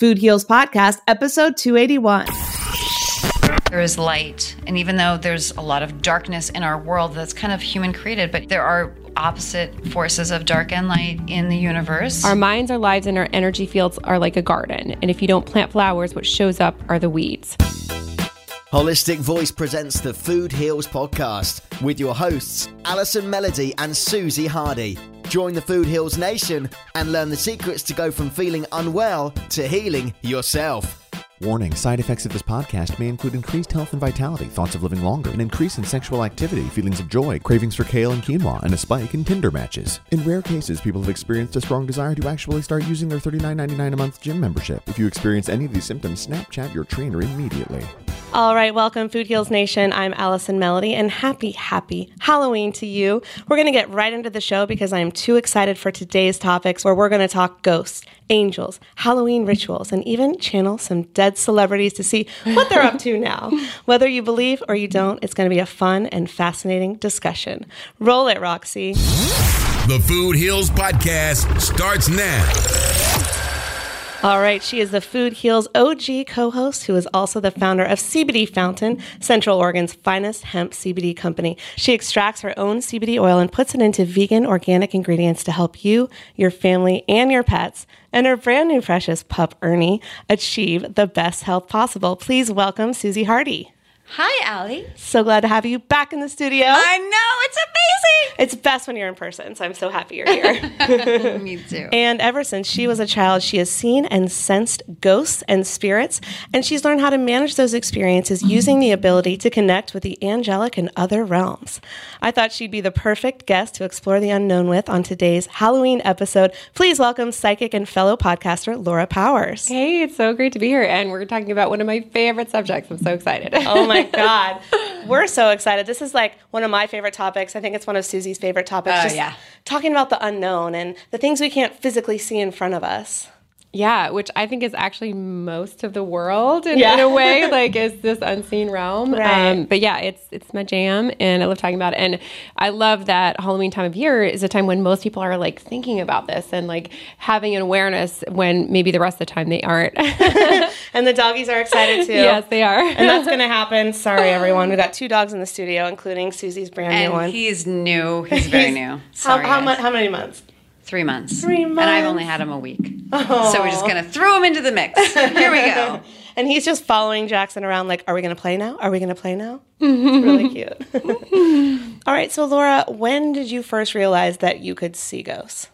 Food Heals Podcast, episode 281. There is light. And even though there's a lot of darkness in our world that's kind of human created, but there are opposite forces of dark and light in the universe. Our minds, our lives, and our energy fields are like a garden. And if you don't plant flowers, what shows up are the weeds. Holistic Voice presents the Food Heals podcast with your hosts, Allison Melody and Suzy Hardy. Join the Food Heals Nation and learn the secrets to go from feeling unwell to healing yourself. Warning side effects of this podcast may include increased health and vitality, thoughts of living longer, an increase in sexual activity, feelings of joy, cravings for kale and quinoa, and a spike in Tinder matches. In rare cases, people have experienced a strong desire to actually start using their $39.99 a month gym membership. If you experience any of these symptoms, Snapchat your trainer immediately. All right, welcome, Food Heals Nation. I'm Allison Melody, and happy, happy Halloween to you. We're going to get right into the show because I am too excited for today's topics, where we're going to talk ghosts, angels, Halloween rituals, and even channel some dead celebrities to see what they're up to now. Whether you believe or you don't, it's going to be a fun and fascinating discussion. Roll it, Roxy. The Food Heals Podcast starts now. All right, she is the Food Heals OG co host, who is also the founder of CBD Fountain, Central Oregon's finest hemp CBD company. She extracts her own CBD oil and puts it into vegan organic ingredients to help you, your family, and your pets, and her brand new precious pup, Ernie, achieve the best health possible. Please welcome Suzy Hardy. Hi, Allie. So glad to have you back in the studio. I know, it's amazing. It's best when you're in person, so I'm so happy you're here. Me too. And ever since she was a child, she has seen and sensed ghosts and spirits, and she's learned how to manage those experiences using the ability to connect with the angelic and other realms. I thought she'd be the perfect guest to explore the unknown with on today's Halloween episode. Please welcome psychic and fellow podcaster Laura Powers. Hey, it's so great to be here. And we're talking about one of my favorite subjects. I'm so excited. Oh my God. We're so excited. This is like one of my favorite topics. I think it's one of Suzy's favorite topics. Oh, just yeah. talking about the unknown and the things we can't physically see in front of us. Yeah, which I think is actually most of the world in, Yeah. in a way, like is this unseen realm. Right. Um, but yeah, it's it's my jam, and I love talking about it. And I love that Halloween time of year is a time when most people are like thinking about this and like having an awareness when maybe the rest of the time they aren't. And the doggies are excited too. yes, they are. And that's going to happen. Sorry, everyone. We got two dogs in the studio, including Suzy's brand And new one. he's new. He's very new. how, Sorry, how, guys. mu- how many months? Three months. Three And I've only had him a week. So we're just going to throw him into the mix. Here we go. And he's just following Jackson around, like, are we going to play now? Are we going to play now? It's really cute. All right. So, Laura, when did you first realize that you could see ghosts?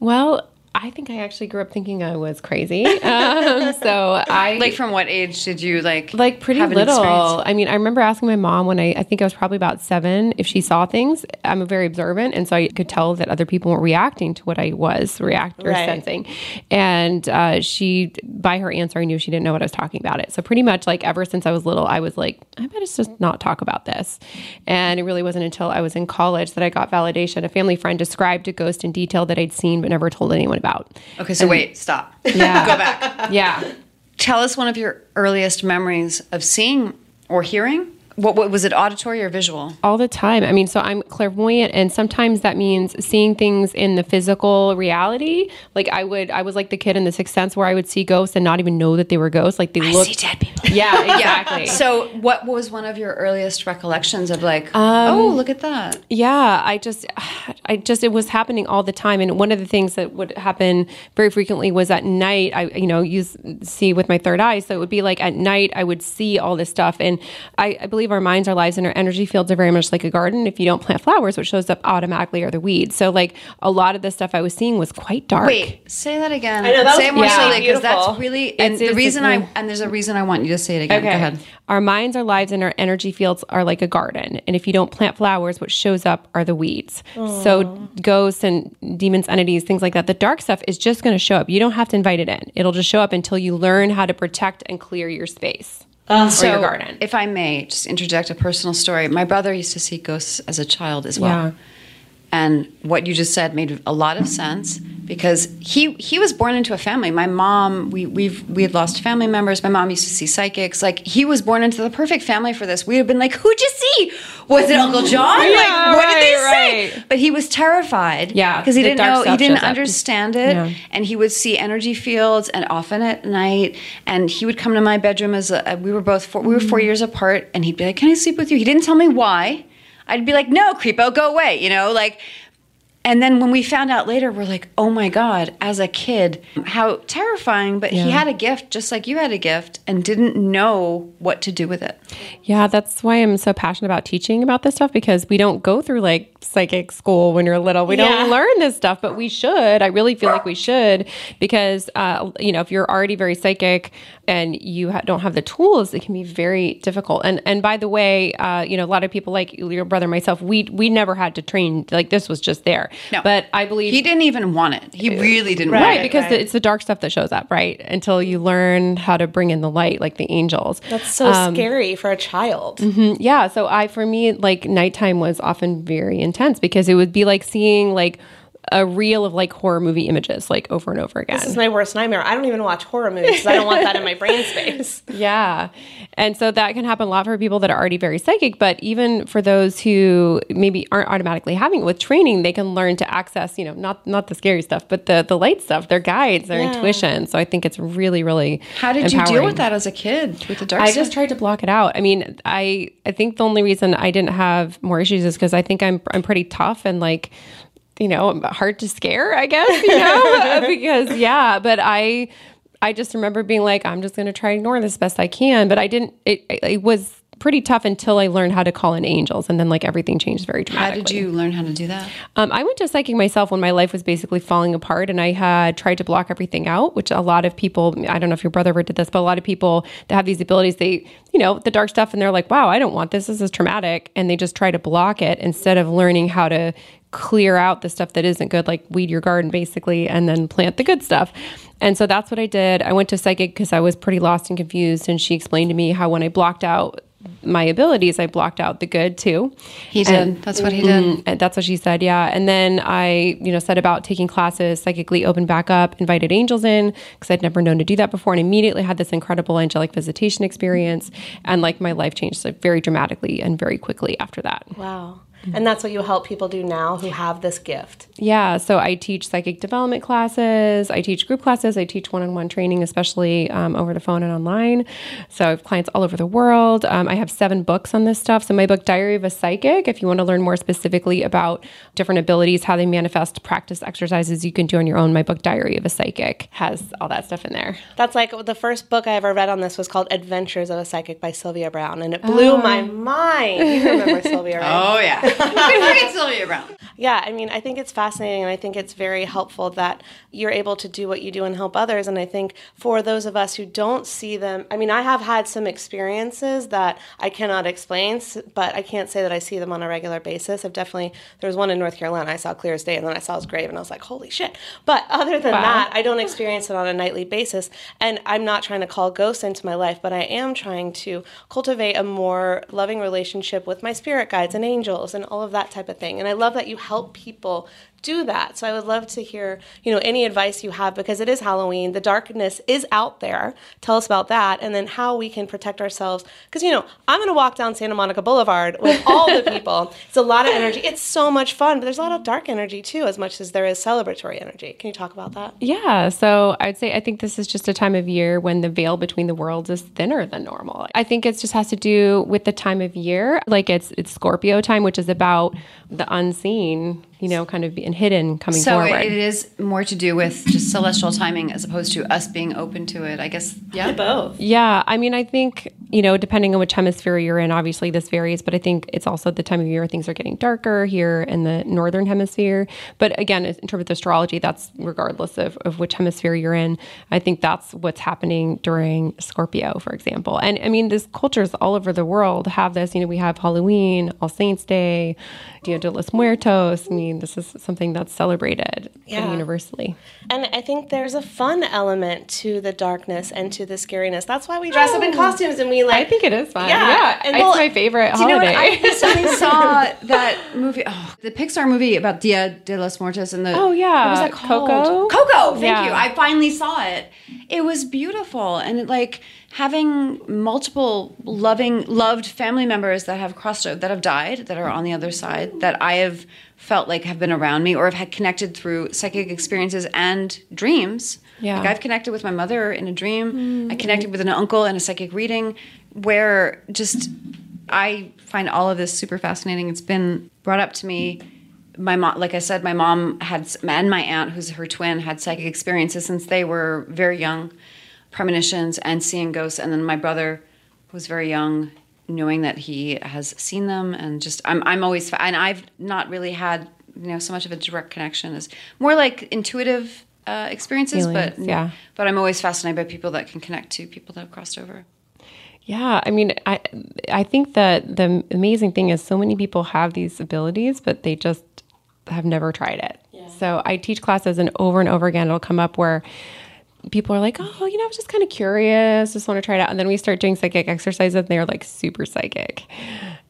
well, I think I actually grew up thinking I was crazy. Um, so I Like, from what age did you, like, like pretty little. I mean, I remember asking my mom when I, I think I was probably about seven if she saw things. I'm very observant, and so I could tell that other people weren't reacting to what I was reacting or Right. sensing. And uh, she, by her answer, I knew she didn't know what I was talking about. It so pretty much like ever since I was little, I was like, I better just not talk about this. And it really wasn't until I was in college that I got validation. A family friend described a ghost in detail that I'd seen but never told anyone about. Okay, so wait, stop. Yeah. Go back. Yeah. Tell us one of your earliest memories of seeing or hearing. What, what was it, auditory or visual? all the time. I mean, so I'm clairvoyant, and sometimes that means seeing things in the physical reality. Like I would, I was like the kid in the Sixth Sense where I would see ghosts and not even know that they were ghosts. Like they look. dead people. Yeah, exactly. So, what was one of your earliest recollections of like, Um, oh, look at that? Yeah, I just, I just, it was happening all the time. And one of the things that would happen very frequently was at night, I, you know, use, see with my third eye. So it would be like at night, I would see all this stuff. And I, I believe our minds, our lives, and our energy fields are very much like a garden. If you don't plant flowers, what shows up automatically are the weeds. So like a lot of the stuff I was seeing was quite dark. Wait, say that again. I know, that say was it more really slowly because that's really and It's- the reason I it's- and there's a reason I want you to say it again. Go ahead. Our minds, our lives, and our energy fields are like a garden. And if you don't plant flowers, what shows up are the weeds. So ghosts and demons, entities, things like that. The dark stuff is just going to show up. You don't have to invite it in. It'll just show up until you learn how to protect and clear your space. Oh, or your garden. If I may just interject a personal story, my brother used to see ghosts as a child as well. Yeah. And what you just said made a lot of sense because he he was born into a family. My mom, we we've we had lost family members. My mom used to see psychics. Like he was born into the perfect family for this. We'd have been like, "Who'd you see? Was it Uncle John? Yeah, like, what did they right, say?" right. But he was terrified. Yeah, because he didn't know, he didn't understand it, Yeah. and he would see energy fields, and often at night. And he would come to my bedroom as a, we were both four, we were four years apart, and he'd be like, "Can I sleep with you?" He didn't tell me why. I'd be like, "No, creepo, go away," you know, like. And then when we found out later, we're like, oh my God, as a kid, how terrifying. But he had a gift, just like you had a gift, and didn't know what to do with it. Yeah, that's why I'm so passionate about teaching about this stuff because we don't go through like psychic school when you're little. We Yeah. don't learn this stuff, but we should. I really feel like we should because, uh, you know, if you're already very psychic and you ha- don't have the tools, it can be very difficult. And and by the way, uh, you know, a lot of people like your brother myself, we we never had to train like this was just there. No. but I believe He didn't even want it. He uh, really didn't Right, want it. because right. the- it's the dark stuff that shows up, right? Until you learn how to bring in the light, like the angels. That's so um, scary for a child. Mm-hmm. Yeah. So I, for me, like nighttime was often very intense because it would be like seeing like a reel of like horror movie images like over and over again. This is my worst nightmare. I don't even watch horror movies because I don't want that in my brain space. Yeah. And so that can happen a lot for people that are already very psychic, but even for those who maybe aren't automatically having it with training, they can learn to access, you know, not not the scary stuff, but the the light stuff, their guides, their Yeah. intuition. So I think it's really really How did you deal with that as a kid with the dark I side? just tried to block it out. I mean, I I think the only reason I didn't have more issues is because I think I'm I'm pretty tough and like, you know, hard to scare. I guess you know because yeah. But I I just remember being like, I'm just going to try to ignore this as best I can. But I didn't. It it was pretty tough until I learned how to call in angels, and then like everything changed very dramatically. How did you learn how to do that? Um, I went to psychic myself when my life was basically falling apart, and I had tried to block everything out. Which a lot of people, I don't know if your brother ever did this, but a lot of people that have these abilities, they, you know, the dark stuff, and they're like, "Wow, I don't want this. This is traumatic," and they just try to block it instead of learning how to clear out the stuff that isn't good, like weed your garden basically, and then plant the good stuff. And so that's what I did. I went to psychic because I was pretty lost and confused, and she explained to me how when I blocked out my abilities, I blocked out the good too. He did. That's what he did. Mm, and that's what she said, yeah. And then I, you know, said about taking classes, psychically opened back up, invited angels in because I'd never known to do that before, and immediately had this incredible angelic visitation experience, and like my life changed like, very dramatically and very quickly after that. Wow. And that's what you help people do now who have this gift. Yeah, so I teach psychic development classes, I teach group classes, I teach one-on-one training, especially um, over the phone and online. So I have clients all over the world. Um, I have seven books on this stuff. So my book, Diary of a Psychic, if you want to learn more specifically about different abilities, how they manifest, practice exercises you can do on your own, my book, Diary of a Psychic, has all that stuff in there. That's like the first book I ever read on this was called Adventures of a Psychic by Sylvia Browne, and it blew my mind. You remember Sylvia, right? Oh yeah. Who can forget Sylvia Browne? Yeah, I mean, I think it's fascinating and I think it's very helpful that you're able to do what you do and help others. And I think for those of us who don't see them, I mean, I have had some experiences that I cannot explain, but I can't say that I see them on a regular basis. I've definitely, there was one in North Carolina I saw clear as day and then I saw his grave and I was like, holy shit. But other than that, I don't experience it on a nightly basis. And I'm not trying to call ghosts into my life, but I am trying to cultivate a more loving relationship with my spirit guides and angels and all of that type of thing. And I love that you help people do that. So I would love to hear, you know, any advice you have because it is Halloween. The darkness is out there. Tell us about that and then how we can protect ourselves. Because, you know, I'm going to walk down Santa Monica Boulevard with all the people. It's a lot of energy. It's so much fun, but there's a lot of dark energy too, as much as there is celebratory energy. Can you talk about that? Yeah, so I'd say I think this is just a time of year when the veil between the worlds is thinner than normal. I think it just has to do with the time of year. Like it's it's Scorpio time, which is about the unseen, you know, kind of being hidden coming So forward. So it is more to do with just celestial timing as opposed to us being open to it. I guess. Yeah. Both. Yeah, I mean, I think, you know, depending on which hemisphere you're in, obviously this varies, but I think it's also the time of year things are getting darker here in the northern hemisphere. But again, in terms of astrology, that's regardless of, of which hemisphere you're in. I think that's what's happening during Scorpio, for example. And I mean, these cultures all over the world have this. You know, we have Halloween, All Saints Day, Dia de los Muertos. I mean, mean, this is something that's celebrated Yeah. universally. And I think there's a fun element to the darkness and to the scariness. That's why we dress up in oh. costumes and we like. I think it is fun. Yeah, Yeah, and it's well, my favorite Do you know holiday. I recently saw that movie, oh, the Pixar movie about Dia de los Muertos and the. Oh, yeah. What was that called? Coco? Coco, thank Yeah. you. I finally saw it. It was beautiful. And it, like having multiple loving, loved family members that have crossed, that have died, that are on the other side, that I have felt like have been around me or have had connected through psychic experiences and dreams. Yeah. Like I've connected with my mother in a dream. Mm. I connected with an uncle in a psychic reading where just I find all of this super fascinating. It's been brought up to me. My mom, like I said, my mom had, and my aunt, who's her twin, had psychic experiences since they were very young, premonitions and seeing ghosts. And then my brother was very young, knowing that he has seen them, and just I'm I'm always and I've not really had you know so much of a direct connection as more like intuitive uh, experiences, but yeah. But I'm always fascinated by people that can connect to people that have crossed over. Yeah, I mean, I I think that the amazing thing is so many people have these abilities, but they just have never tried it. So I teach classes, and over and over again, it'll come up where people are like, "Oh, you know, I was just kind of curious, just want to try it out," and then we start doing psychic exercises, and they're like super psychic.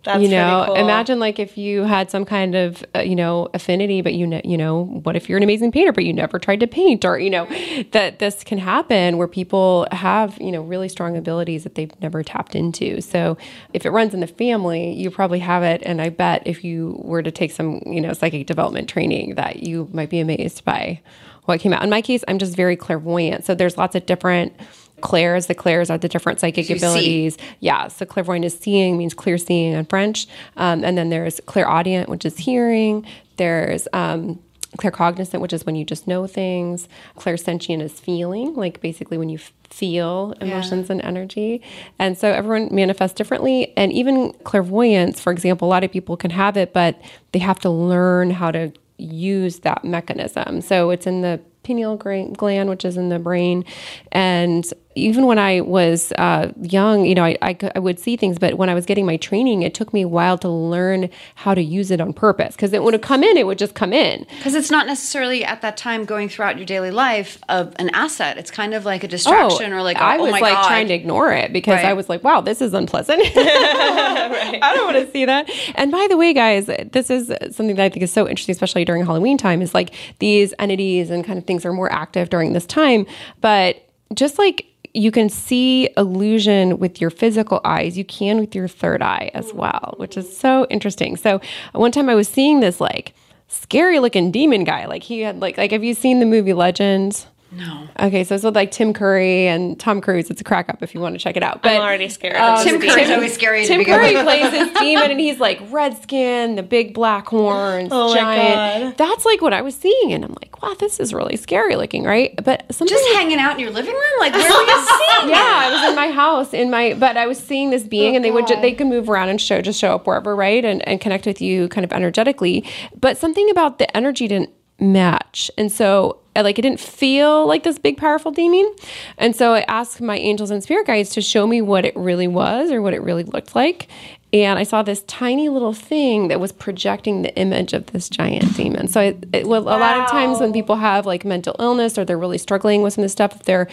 That's you know, cool. imagine like if you had some kind of uh, you know affinity, but you know, you know, what if you're an amazing painter, but you never tried to paint, or you know, that this can happen where people have you know really strong abilities that they've never tapped into. So if it runs in the family, you probably have it, and I bet if you were to take some you know psychic development training, that you might be amazed by what came out. In my case, I'm just very clairvoyant, so there's lots of different. Clairs, the clairs are the different psychic you see. abilities. Yeah, so clairvoyant is seeing, means clear seeing in French. Um, and then there's clairaudient, which is hearing. There's um, claircognizant, which is when you just know things. Clairsentient is feeling, like basically when you f- feel emotions and energy. And so everyone manifests differently. And even clairvoyance, for example, a lot of people can have it, but they have to learn how to use that mechanism. So it's in the pineal gland, which is in the brain. And even when I was uh, young, you know, I, I, I would see things, but when I was getting my training, it took me a while to learn how to use it on purpose because it would come in, it would just come in. Because it's not necessarily at that time going throughout your daily life of an asset. It's kind of like a distraction or like, a, I oh was my like God. trying to ignore it because I was like, wow, this is unpleasant. I don't want to see that. And by the way, guys, this is something that I think is so interesting, especially during Halloween time, is like these entities and kind of things are more active during this time. But just like you can see illusion with your physical eyes, you can with your third eye as well, which is so interesting. So one time I was seeing this like scary looking demon guy. Like he had like like have you seen the movie Legends? No. Okay, so it's with like Tim Curry and Tom Cruise. It's a crack up if you want to check it out. But I'm already scared. um, of Tim this Curry's demon. always scary to Tim Curry plays this demon, and he's like red skin, the big black horns, Oh my giant. God. That's like what I was seeing, and I'm like, wow, this is really scary looking, right? But something Just hanging out in your living room? Like, where were you seeing yeah, I was in my house in my, but I was seeing this being, and they would ju- they could move around and show just show up wherever, right, and and connect with you kind of energetically. But something about the energy didn't match, and so like it didn't feel like this big powerful demon, and so I asked my angels and spirit guides to show me what it really was or what it really looked like. And I saw this tiny little thing that was projecting the image of this giant demon. So, it, it, well, a lot of times when people have like mental illness or they're really struggling with some of this stuff, if they're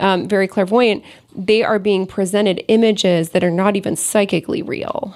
um, very clairvoyant, they are being presented images that are not even psychically real.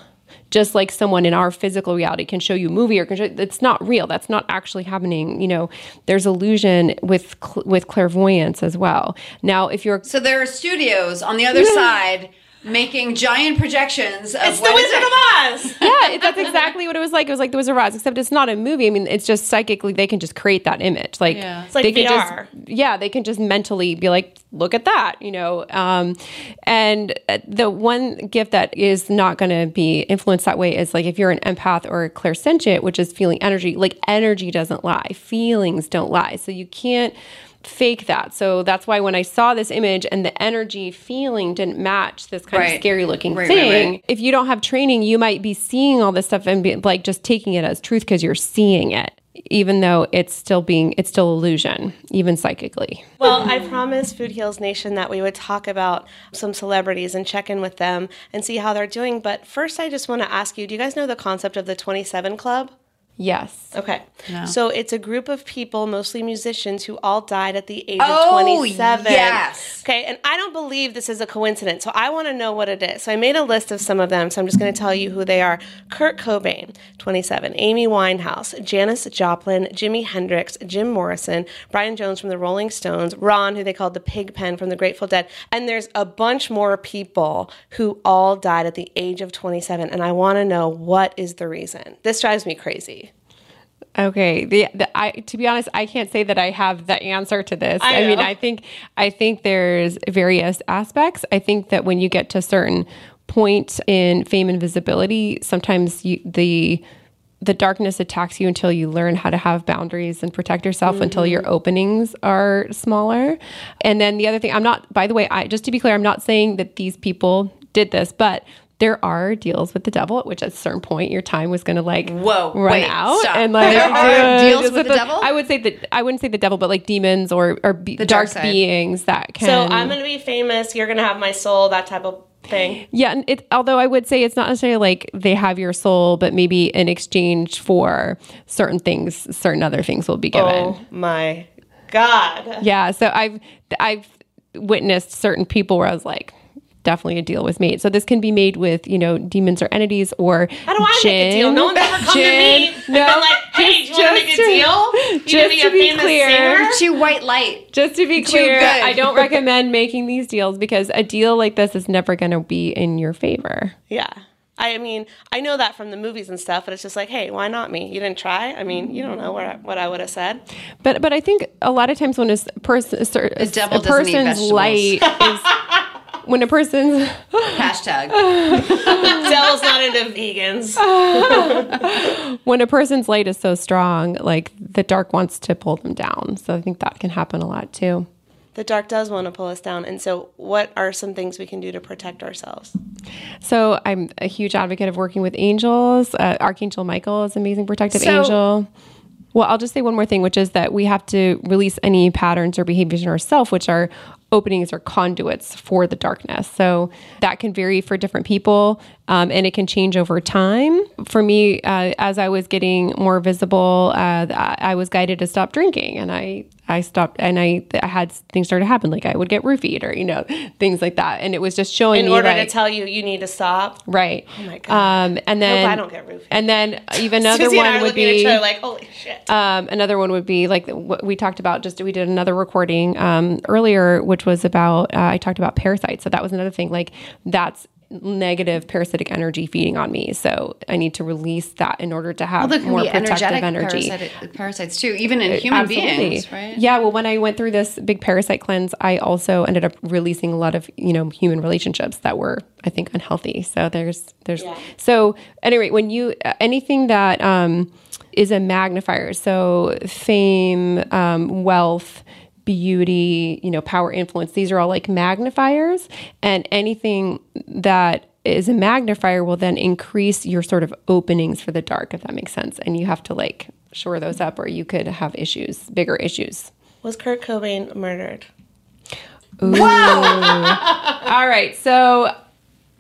Just like someone in our physical reality can show you a movie or can show, it's not real. That's not actually happening. You know, there's illusion with cl- with clairvoyance as well. Now, if you're So there are studios on the other side making giant projections of It's the Wizard of Oz. yeah, that's exactly what it was like. It was like the Wizard of Oz, except it's not a movie. I mean, it's just psychically they can just create that image. Like, Yeah. It's like they can VR. just yeah, they can just mentally be like, look at that, you know. Um, and uh, the one gift that is not going to be influenced that way is like if you're an empath or a clairsentient, which is feeling energy. Like energy doesn't lie, feelings don't lie, so you can't fake that. So that's why when I saw this image and the energy feeling didn't match this kind Right. of scary looking Right, right, thing, right. if you don't have training, you might be seeing all this stuff and be like just taking it as truth because you're seeing it, even though it's still being it's still illusion, even psychically. Well, I promised Food Heals Nation that we would talk about some celebrities and check in with them and see how they're doing. But first, I just want to ask you do you guys know the concept of the 27 Club? Yes. Okay. No. So it's a group of people, mostly musicians, who all died at the age Oh, of 27. yes. Okay. And I don't believe this is a coincidence. So I want to know what it is. So I made a list of some of them. So I'm just going to tell you who they are Kurt Cobain, 27, Amy Winehouse, Janis Joplin, Jimi Hendrix, Jim Morrison, Brian Jones from the Rolling Stones, Ron, who they called the Pigpen from the Grateful Dead. And there's a bunch more people who all died at the age of 27. And I want to know what is the reason. This drives me crazy. Okay. The, the I to be honest, I can't say that I have the answer to this. I I, mean. I think I think there's various aspects. I think that when you get to a certain point in fame and visibility, sometimes you, the the darkness attacks you until you learn how to have boundaries and protect yourself until your mm-hmm. openings are smaller. And then the other thing, I'm not by the way, I just to be clear, I'm not saying that these people did this, but there are deals with the devil at which at a certain point your time was going to like Whoa, run wait, out stop. and like There are uh, deals just with the devil? I would say that I wouldn't say the devil, but like demons or or be, dark dark, beings that can. So I'm going to be famous. You're going to have my soul, that type of thing. yeah, and it. Although I would say it's not necessarily like they have your soul, but maybe in exchange for certain things, certain other things will be given. Oh my God. Yeah, so I've I've witnessed certain people where I was like. Definitely a deal with made. So this can be made with, you know, demons or entities or How do I make a deal? jinn. No one's ever come to me Jinn. and been like, hey, do you want to make a deal? You just gonna be to be clear. singer? Too white light. Just to be clear. I don't recommend making these deals because a deal like this is never going to be in your favor. Yeah. I mean, I know that from the movies and stuff, but it's just like, hey, why not me? You didn't try? I mean, you don't know what I, what I would have said. But but I think a lot of times when a, person, a, devil a person's light is when a person's Hashtag. Dell's not into vegans. when a person's light is so strong, like the dark wants to pull them down. So I think that can happen a lot too. The dark does want to pull us down. And so, what are some things we can do to protect ourselves? So I'm a huge advocate of working with angels. Uh, Archangel Michael is an amazing protective So- angel. Well, I'll just say one more thing, which is that we have to release any patterns or behaviors in ourselves, which are openings or conduits for the darkness. So that can vary for different people, um, and it can change over time. For me, uh, as I was getting more visible, uh, I I was guided to stop drinking, and I I stopped, and I I had things started to happen, like I would get roofied or you know things like that, and it was just showing In me order like, to tell you you need to stop. Right. Oh my God. Um, and then I don't get roofied. And then even another Suzy one would looking at each be other like, holy shit. um, another one would be like what we talked about. Just we did another recording um, earlier, which was about uh, I talked about parasites. So that was another thing. Like that's negative parasitic energy feeding on me. So I need to release that in order to have Well, more protective energy. parasite, parasites too, even in human Absolutely. beings, right? Yeah. Well, when I went through this big parasite cleanse, I also ended up releasing a lot of you know human relationships that were I think unhealthy. So there's there's so anyway when you uh, anything that um, is a magnifier, so fame, um, wealth. Beauty, you know, power, influence, these are all like magnifiers. And anything that is a magnifier will then increase your sort of openings for the dark, if that makes sense. And you have to like shore those up or you could have issues, bigger issues. Was Kurt Cobain murdered? Wow. All right. So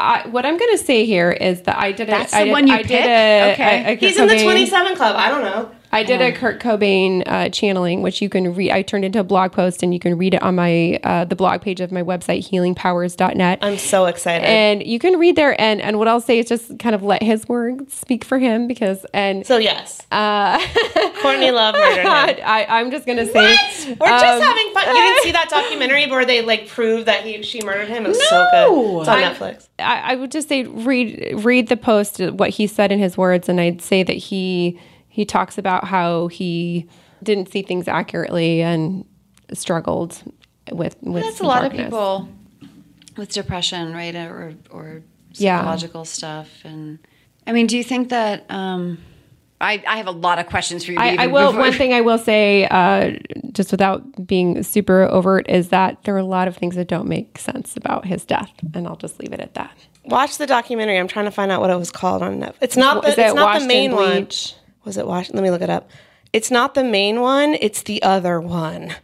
I, what I'm going to say here is that I did a, That's I the did, one you I did picked? a, Okay. a- a Kurt He's in the 27 Club. I don't know. I did a Kurt Cobain uh, channeling, which you can read. I turned into a blog post, and you can read it on my uh, the blog page of my website, healingpowers.net. I'm so excited. and you can read there. And and what I'll say is just kind of let his words speak for him, because and so, yes. uh, Courtney Love murdered him. I, I'm just gonna say We're just um, having fun. You didn't see that documentary where they like prove that he she murdered him? It was so good. It's on Netflix. I, I would just say read read the post what he said in his words and I'd say that he he talks about how he didn't see things accurately and struggled with with That's a lot darkness. of people with depression, right? Or or Yeah. psychological stuff. And I mean, do you think that? Um, I I have a lot of questions for you. I, I will. before- One thing I will say, uh, just without being super overt, is that there are a lot of things that don't make sense about his death, and I'll just leave it at that. Watch the documentary. I'm trying to find out what it was called on Netflix. It's not the, Is it's not Washed the in main one. Bleach? Was it Wash? Let me look it up. It's not the main one. It's the other one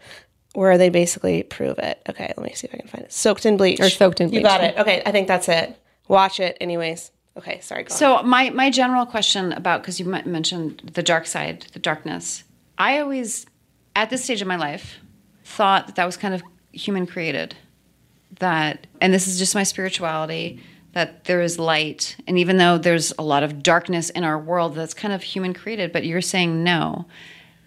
where they basically prove it. Okay, let me see if I can find it. Soaked in bleach. Or Soaked in bleach. You got it. Okay, I think that's it. Watch it, anyways. Okay, sorry. Go on. So my my general question about because you mentioned the dark side, the darkness. I always, at this stage of my life, thought that that was kind of human created. That and this is just my spirituality. That there is light, and even though there's a lot of darkness in our world, that's kind of human created. But you're saying no,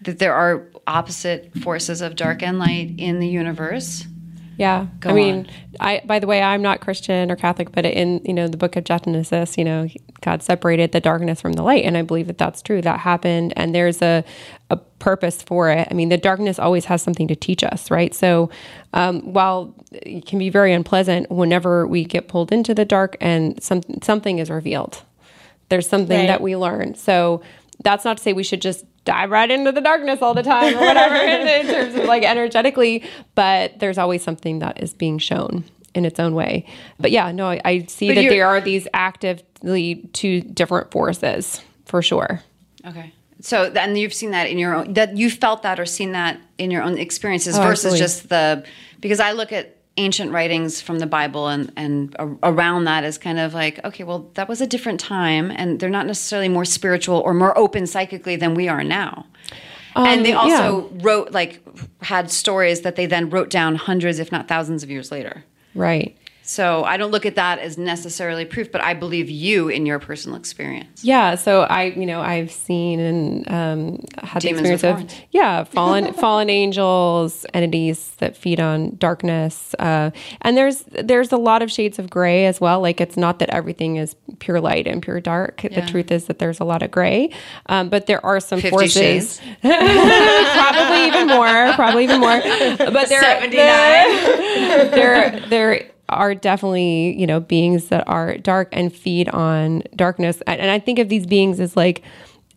that there are opposite forces of dark and light in the universe. Yeah. Go I mean, on. I by the way, I'm not Christian or Catholic, but in, you know, the book of Genesis, you know, God separated the darkness from the light, and I believe that that's true. That happened and there's a a purpose for it. I mean, the darkness always has something to teach us, right? So, um, while it can be very unpleasant whenever we get pulled into the dark and some something is revealed. There's something Right. that we learn. So, that's not to say we should just dive right into the darkness all the time or whatever in, in terms of like energetically, but there's always something that is being shown in its own way. But yeah, no, I, I see But that there are these actively two different forces for sure. Okay. So then you've seen that in your own that you felt that or seen that in your own experiences Oh, versus absolutely. just the because I look at ancient writings from the Bible and and around that as kind of like okay well that was a different time and they're not necessarily more spiritual or more open psychically than we are now. and they Um, also wrote like had stories that they then wrote down hundreds if not thousands of years later. Right. So I don't look at that as necessarily proof, but I believe you in your personal experience. Yeah, so I, you know, I've seen and um, had Demons the experience of yeah, fallen fallen angels, entities that feed on darkness, uh, and there's there's a lot of shades of gray as well. Like it's not that everything is pure light and pure dark. The truth is that there's a lot of gray, um, but there are some forces. Probably even more, probably even more. But there, 79. there, there are definitely you know beings that are dark and feed on darkness, and, I think of these beings as like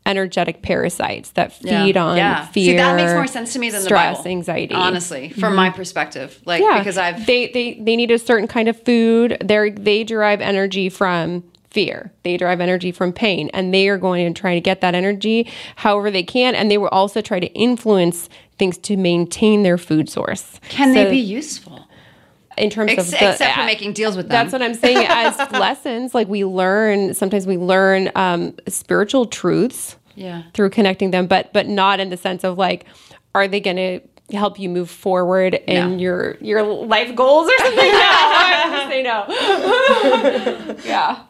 energetic parasites that feed on fear. See, that makes more sense to me than stress, the Bible. anxiety. Honestly, from mm-hmm. my perspective, like yeah, because I've they they they need a certain kind of food. They they derive energy from fear. They derive energy from pain, and they are going to try to get that energy however they can, and they will also try to influence things to maintain their food source. can So they be useful? In terms Ex- of the, except for making deals with them. That's what I'm saying. As lessons, like we learn, sometimes we learn um, spiritual truths Yeah. through connecting them, but but not in the sense of like, are they going to help you move forward in No. your your life goals or something? no, I would say no. yeah.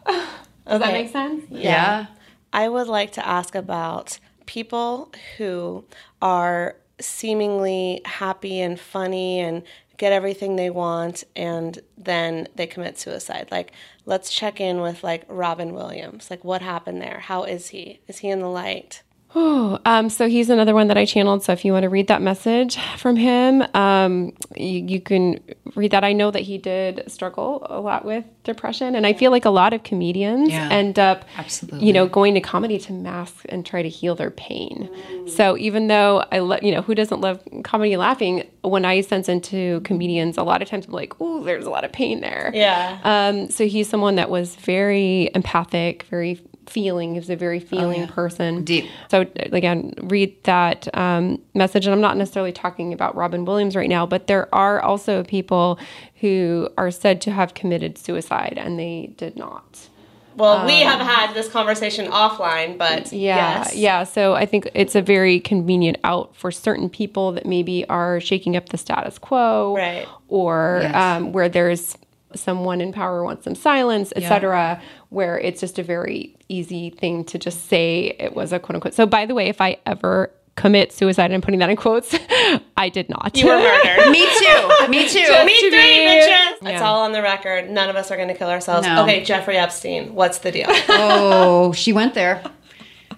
Does that make sense? yeah. I would like to ask about people who are seemingly happy and funny and get everything they want and then they commit suicide. Like let's check in with like Robin Williams. Like what happened there? How is he? Is he in the light? Oh, um, so he's another one that I channeled. So if you want to read that message from him, um, you, you can read that. I know that he did struggle a lot with depression, and I feel like a lot of comedians Yeah, end up, absolutely. you know, going to comedy to mask and try to heal their pain. So even though I, lo- you know, who doesn't love comedy and laughing? When I sense into comedians, a lot of times I'm like, oh, there's a lot of pain there. Yeah. Um, so he's someone that was very empathic, very feeling. He was a very feeling person. Deep. So again, read that um, message. And I'm not necessarily talking about Robin Williams right now, but there are also people who are said to have committed suicide and they did not. Well, we have had this conversation offline, but Yeah, yes. yeah. So I think it's a very convenient out for certain people that maybe are shaking up the status quo, Right. Or Yes. um, where there's someone in power wants some silence, etc. Where it's just a very easy thing to just say it was a quote unquote. So by the way, if I ever commit suicide, and I'm putting that in quotes, I did not. You were murdered. Me too. Me too. Me to three, be- bitches. It's Yeah. all on the record. None of us are going to kill ourselves. No. Okay, Jeffrey Epstein. What's the deal? Oh, she went there.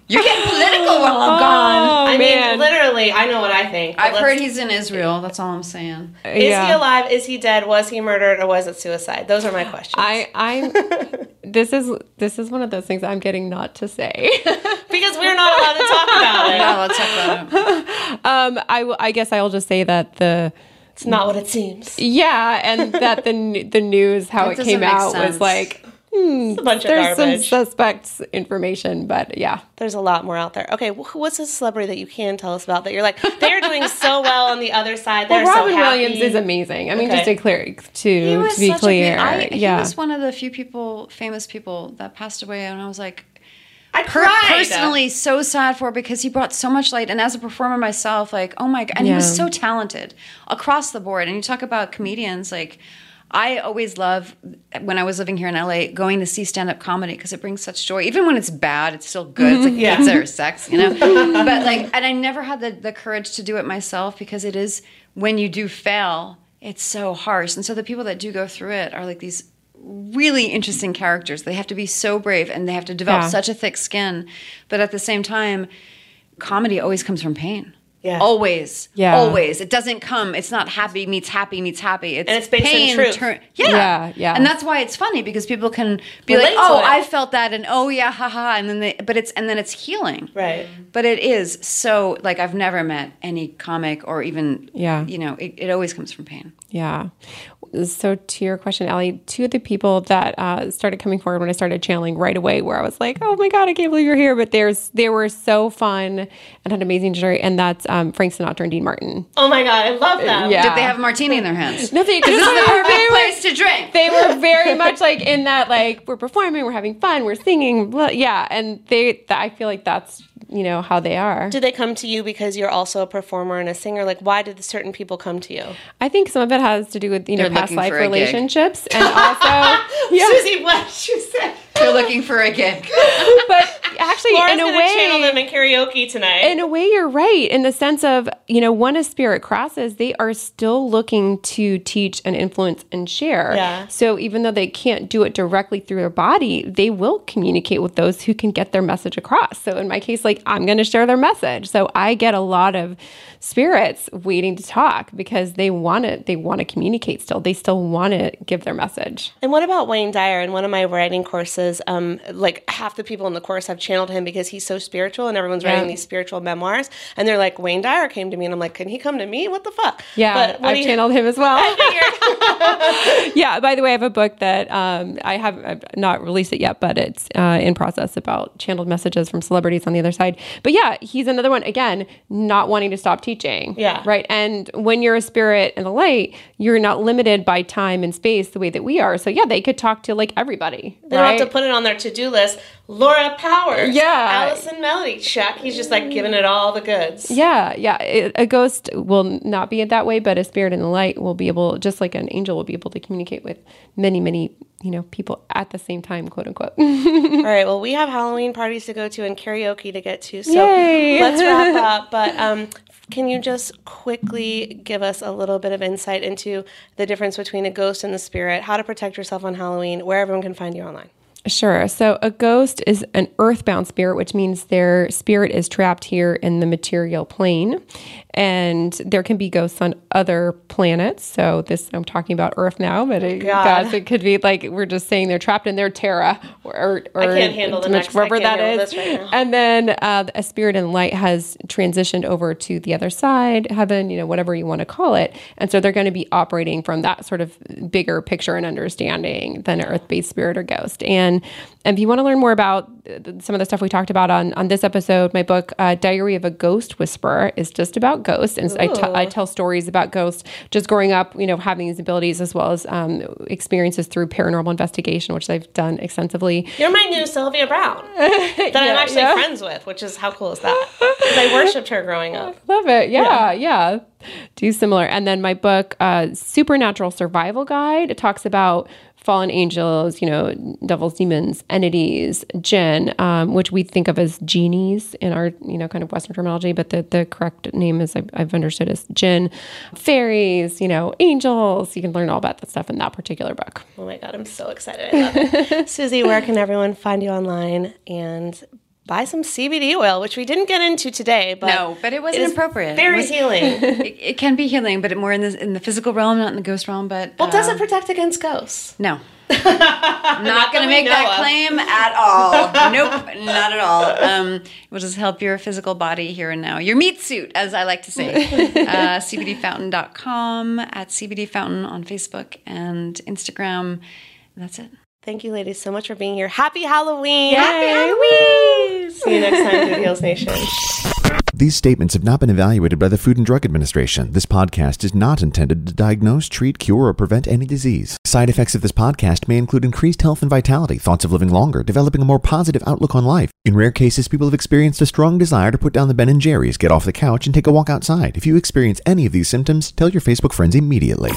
You're getting political while I'm gone. Oh I man, mean, literally, I know what I think. I've heard he's in Israel. That's all I'm saying. Is Yeah. he alive? Is he dead? Was he murdered or was it suicide? Those are my questions. I I'm this is this is one of those things I'm getting not to say. because we're not allowed to talk about it. No, let's talk about it. um, I I guess I will just say that the It's not what it seems. Yeah, and that the the news how That it came out sense. was like Hmm, it's a bunch of There's some garbage. suspect information, but yeah. There's a lot more out there. Okay, wh- what's a celebrity that you can tell us about that you're like they're doing so well on the other side? They're Well, so Robin happy. Williams is amazing. I mean, Okay. just to clear He to was to be such clear, good- I, yeah. He was one of the few people, famous people, that passed away, and I was like, I per- cried. personally so sad for because he brought so much light and as a performer myself like oh my god and he was so talented across the board and you talk about comedians like I always love when I was living here in LA going to see stand up comedy because it brings such joy. Even when it's bad, it's still good. It's like Yeah. pizza or sex, you know. but like, and I never had the the courage to do it myself because it is when you do fail, it's so harsh. And so the people that do go through it are like these really interesting characters. They have to be so brave and they have to develop Yeah. such a thick skin. But at the same time, comedy always comes from pain. Yeah. Always. Yeah. Always. It doesn't come, it's not happy meets happy meets happy. It's And it's based in pain turn- yeah. Yeah, yeah. And that's why it's funny because people can be Relate like, "Oh. I felt that," and "Oh, yeah, haha," and then they, but it's and then it's healing, Right. But it is so like I've never met any comic or even Yeah. you know, it, it always comes from pain. Yeah. So to your question, Allie, two of the people that uh, started coming forward when I started channeling right away, where I was like, "Oh my god, I can't believe you're here!" But there's they were so fun and had amazing journey, and that's um, Frank Sinatra and Dean Martin. Oh my god, I love them. Yeah. Did they have a martini in their hands? No, they this is the perfect were- place to drink. They were very much like in that, like we're performing, we're having fun, we're singing, blah, yeah, and they. Th- I feel like that's you know how they are. Did they come to you because you're also a performer and a singer? Like, why did certain people come to you? I think some of it has to do with you know They're past life for gig. relationships, and also yeah, Suzy, what did you say? They're looking for a gig. but actually Laura's in a way channel them in karaoke tonight. in a way you're right in the sense of you know when a spirit crosses they are still looking to teach and influence and share Yeah. so even though they can't do it directly through their body they will communicate with those who can get their message across so in my case like i'm going to share their message so i get a lot of spirits waiting to talk because they want to they want to communicate still they still want to give their message And what about Wayne Dyer? In one of my writing courses, um, like half the people in the course have channeled him because he's so spiritual, and everyone's writing these spiritual memoirs. And they're like, Wayne Dyer came to me, and I'm like, can he come to me? What the fuck? yeah But i've do channeled him as well yeah by the way i have a book that um, i have I've not released it yet but it's uh, in process about channeled messages from celebrities on the other side but yeah he's another one again not wanting to stop teaching Yeah. right and when you're a spirit in the light you're not limited by time and space the way that we are so yeah they could talk to like everybody They don't have to put it on their to-do list. Laura Powers, Yeah. Allison Melody, check. He's just like giving it all the goods. yeah, yeah. It, a ghost will not be it that way, but a spirit in the light will be able, just like an angel, will be able to communicate with many, many, you know, people at the same time, quote unquote. All right. Well, we have Halloween parties to go to and karaoke to get to. So Yay. let's wrap up. But um, can you just quickly give us a little bit of insight into the difference between a ghost and the spirit, how to protect yourself on Halloween, where everyone can find you online? Sure. So a ghost is an earthbound spirit, which means their spirit is trapped here in the material plane. And there can be ghosts on other planets. So this I'm talking about Earth now, but it, God. it could be like we're just saying they're trapped in their Terra or, or I can't handle the next- wherever that is. right. And then uh, a spirit in light has transitioned over to the other side, heaven, you know, whatever you want to call it. And so they're going to be operating from that sort of bigger picture and understanding than an earth-based spirit or ghost. And and if you want to learn more about uh, some of the stuff we talked about on on this episode, my book uh, Diary of a Ghost Whisperer is just about ghosts, and I—I tell stories about ghosts just growing up, you know, having these abilities as well as um, experiences through paranormal investigation, which I've done extensively. You're my new Sylvia Browne that I'm actually yeah. friends with, which is how cool is that? 'Cause I worshipped her growing up. Love it. Yeah, yeah. Do similar. And then my book, uh, Supernatural Survival Guide, it talks about fallen angels, you know, devils, demons, entities, jinn, um, which we think of as genies in our, you know, kind of Western terminology, but the, the correct name is I've, I've understood as jinn, fairies, you know, angels. You can learn all about that stuff in that particular book. Oh my God, I'm so excited. I love it. Suzy, where can everyone find you online and buy some CBD oil, which we didn't get into today, but No, but it wasn't is appropriate. It Very was- healing. it, it can be healing, but more in the in the physical realm, not in the ghost realm. But Well, uh, does it protect against ghosts? No. not going to make that of. claim at all. nope, not at all. Um, it will just help your physical body here and now. Your meat suit, as I like to say. Uh, CBDfountain.com, at CBD Fountain on Facebook and Instagram. And that's it. Thank you, ladies, so much for being here. Happy Halloween! Happy Halloween! See you next time, Food Heals Nation. These statements have not been evaluated by the Food and Drug Administration. This podcast is not intended to diagnose, treat, cure, or prevent any disease. Side effects of this podcast may include increased health and vitality, thoughts of living longer, developing a more positive outlook on life. In rare cases, people have experienced a strong desire to put down the Ben and Jerry's, get off the couch, and take a walk outside. If you experience any of these symptoms, tell your Facebook friends immediately.